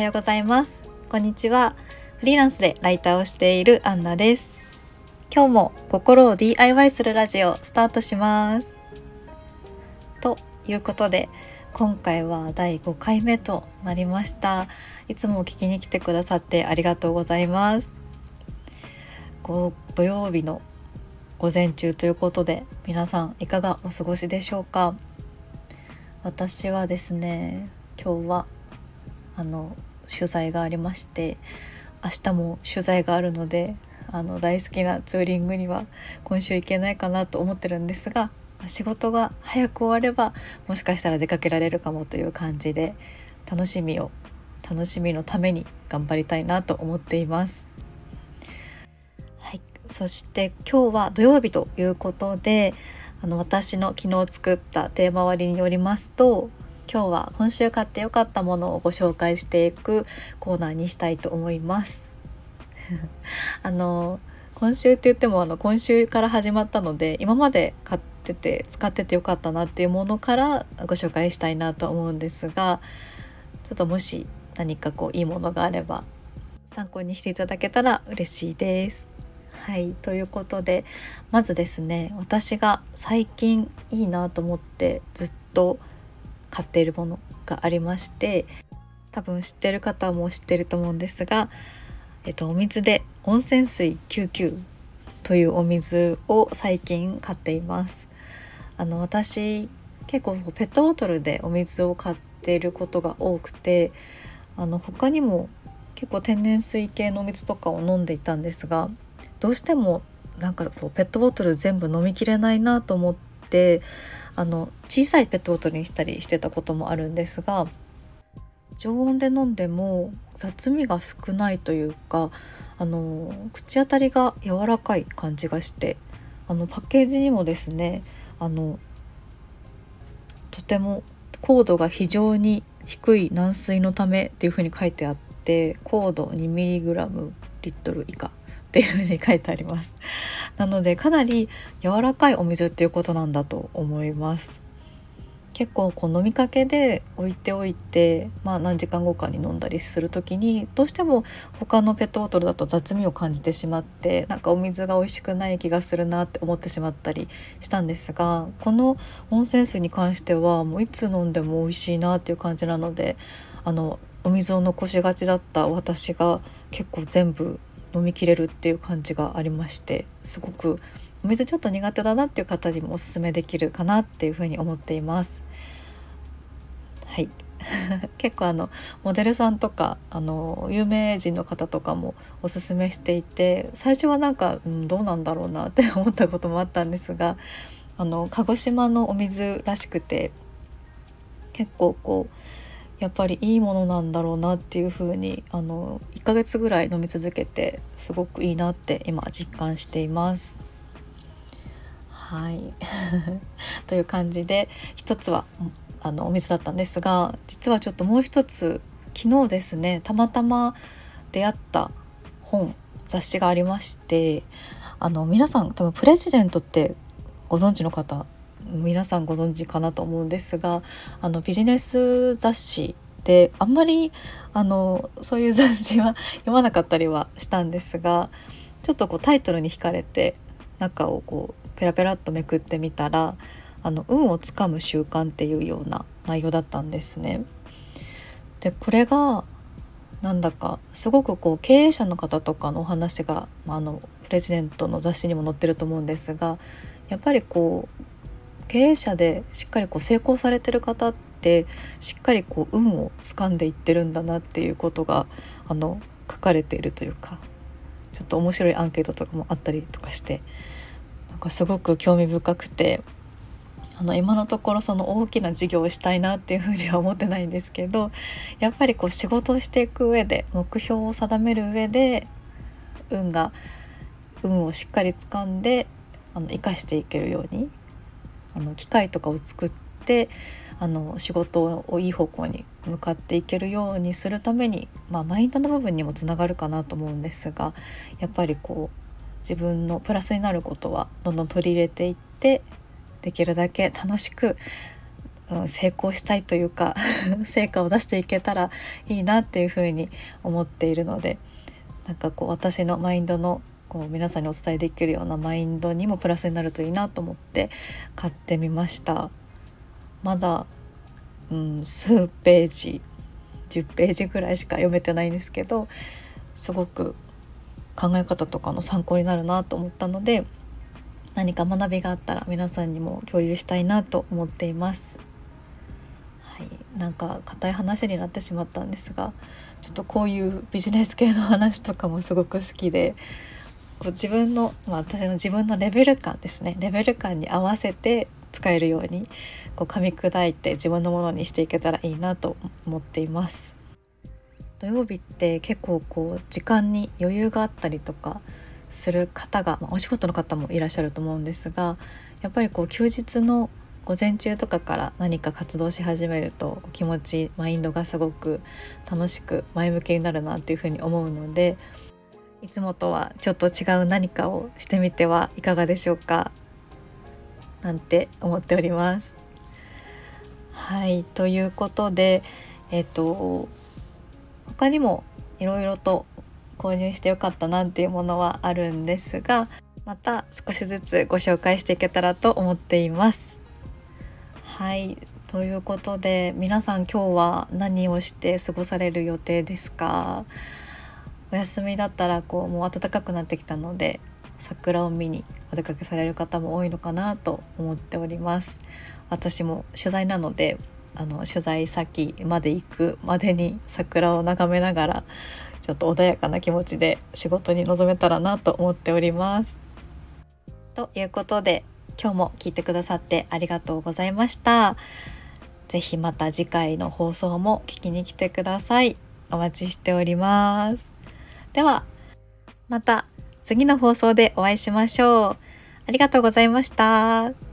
はようございます。こんにちは。フリーランスでライターをしているアンナです。今日も心を DIY するラジオスタートします。ということで今回は第5回目となりました。いつも聞きに来てくださってありがとうございます。こう土曜日の午前中ということで皆さんいかがお過ごしでしょうか？私はですね今日はあの取材がありまして明日も取材があるのであの大好きなツーリングには今週行けないかなと思ってるんですが仕事が早く終わればもしかしたら出かけられるかもという感じで楽しみを楽しみのために頑張りたいなと思っています。はい、そして今日は土曜日ということであの私の昨日作ったテーマ割りによりますと今日は今週買ってよかったものをご紹介していくコーナーにしたいと思います。あの今週って言ってもあの今週から始まったので今まで買ってて使っててよかったなっていうものからご紹介したいなと思うんですがちょっともし何かこういいものがあれば参考にしていただけたら嬉しいです。はいということでまずですね私が最近いいなと思ってずっと買っているものがありまして多分知ってる方も知ってると思うんですが、えっと、お水で温泉水99というお水を最近買っています。あの私結構ペットボトルでお水を買っていることが多くてあの他にも結構天然水系のお水とかを飲んでいたんですがどうしてもなんかこうペットボトル全部飲みきれないなと思ってあの小さいペットボトルにしたりしてたこともあるんですが常温で飲んでも雑味が少ないというかあの口当たりが柔らかい感じがしてあのパッケージにもですねあのとても高度が非常に低い軟水のためっていうふうに書いてあって高度 2mg リットル以下っていうふうに書いてあります。なのでかなり柔らかいお水っていうことなんだと思います。結構こう飲みかけで置いておいて、まあ、何時間後かに飲んだりする時にどうしても他のペットボトルだと雑味を感じてしまってなんかお水が美味しくない気がするなって思ってしまったりしたんですがこの温泉水に関してはもういつ飲んでも美味しいなっていう感じなのであのお水を残しがちだった私が結構全部飲みきれるっていう感じがありましてすごくお水ちょっと苦手だなっていう方にもおすすめできるかなっていうふうに思っています。はい 結構あのモデルさんとかあの有名人の方とかもおすすめしていて最初はなんか、うん、どうなんだろうなって思ったこともあったんですがあの鹿児島のお水らしくて結構こうやっぱりいいものなんだろうなっていう風にあに1ヶ月ぐらい飲み続けてすごくいいなって今実感しています。はい という感じで一つはあのお水だったんですが実はちょっともう一つ昨日ですねたまたま出会った本雑誌がありましてあの皆さん多分プレジデントってご存知の方皆さんご存知かなと思うんですがあのビジネス雑誌であんまりあのそういう雑誌は読まなかったりはしたんですがちょっとこうタイトルに惹かれて中をこうペラペラっとめくってみたら「あの運をつかむ習慣」っていうような内容だったんですね。でこれがなんだかすごくこう経営者の方とかのお話が、まあ、あのプレジデントの雑誌にも載ってると思うんですがやっぱりこう経営者でしっかりこう成功されてる方ってしっかりこう運を掴んでいってるんだなっていうことがあの書かれているというかちょっと面白いアンケートとかもあったりとかしてなんかすごく興味深くてあの今のところその大きな事業をしたいなっていうふうには思ってないんですけどやっぱりこう仕事をしていく上で目標を定める上で運が運をしっかり掴んであの生かしていけるようにあの機械とかを作ってあの仕事をいい方向に向かっていけるようにするために、まあ、マインドの部分にもつながるかなと思うんですがやっぱりこう自分のプラスになることはどんどん取り入れていってできるだけ楽しくうん、成功したいというか 成果を出していけたらいいなっていうふうに思っているのでなんかこう私のマインドのこう皆さんにお伝えできるようなマインドにもプラスになるといいなと思って買ってみましたまだ、うん、数ページ10ページぐらいしか読めてないんですけどすごく考え方とかの参考になるなと思ったので何か学びがあったら皆さんにも共有したいなと思っています。はい、なんか硬い話になってしまったんですがちょっとこういうビジネス系の話とかもすごく好きでこう自分の、まあ、私の自分のレベル感ですねレベル感に合わせて使えるようにこう噛み砕いて自分のものにしていけたらいいなと思っています。土曜日って結構こう時間に余裕があったりとかする方が、まあ、お仕事の方もいらっしゃると思うんですがやっぱりこう休日の午前中とかから何か活動し始めると気持ちマインドがすごく楽しく前向きになるなっていうふうに思うのでいつもとはちょっと違う何かをしてみてはいかがでしょうか？なんて思っております。はいということでえっと他にもいろいろと購入してよかったなっていうものはあるんですがまた少しずつご紹介していけたらと思っています。はいということで皆さん今日は何をして過ごされる予定ですか？お休みだったらこうもう暖かくなってきたので桜を見にお出かけされる方も多いのかなと思っております私も取材なのであの取材先まで行くまでに桜を眺めながらちょっと穏やかな気持ちで仕事に臨めたらなと思っております。ということで今日も聞いてくださってありがとうございました。ぜひまた次回の放送も聞きに来てください。お待ちしております。ではまた次の放送でお会いしましょう。ありがとうございました。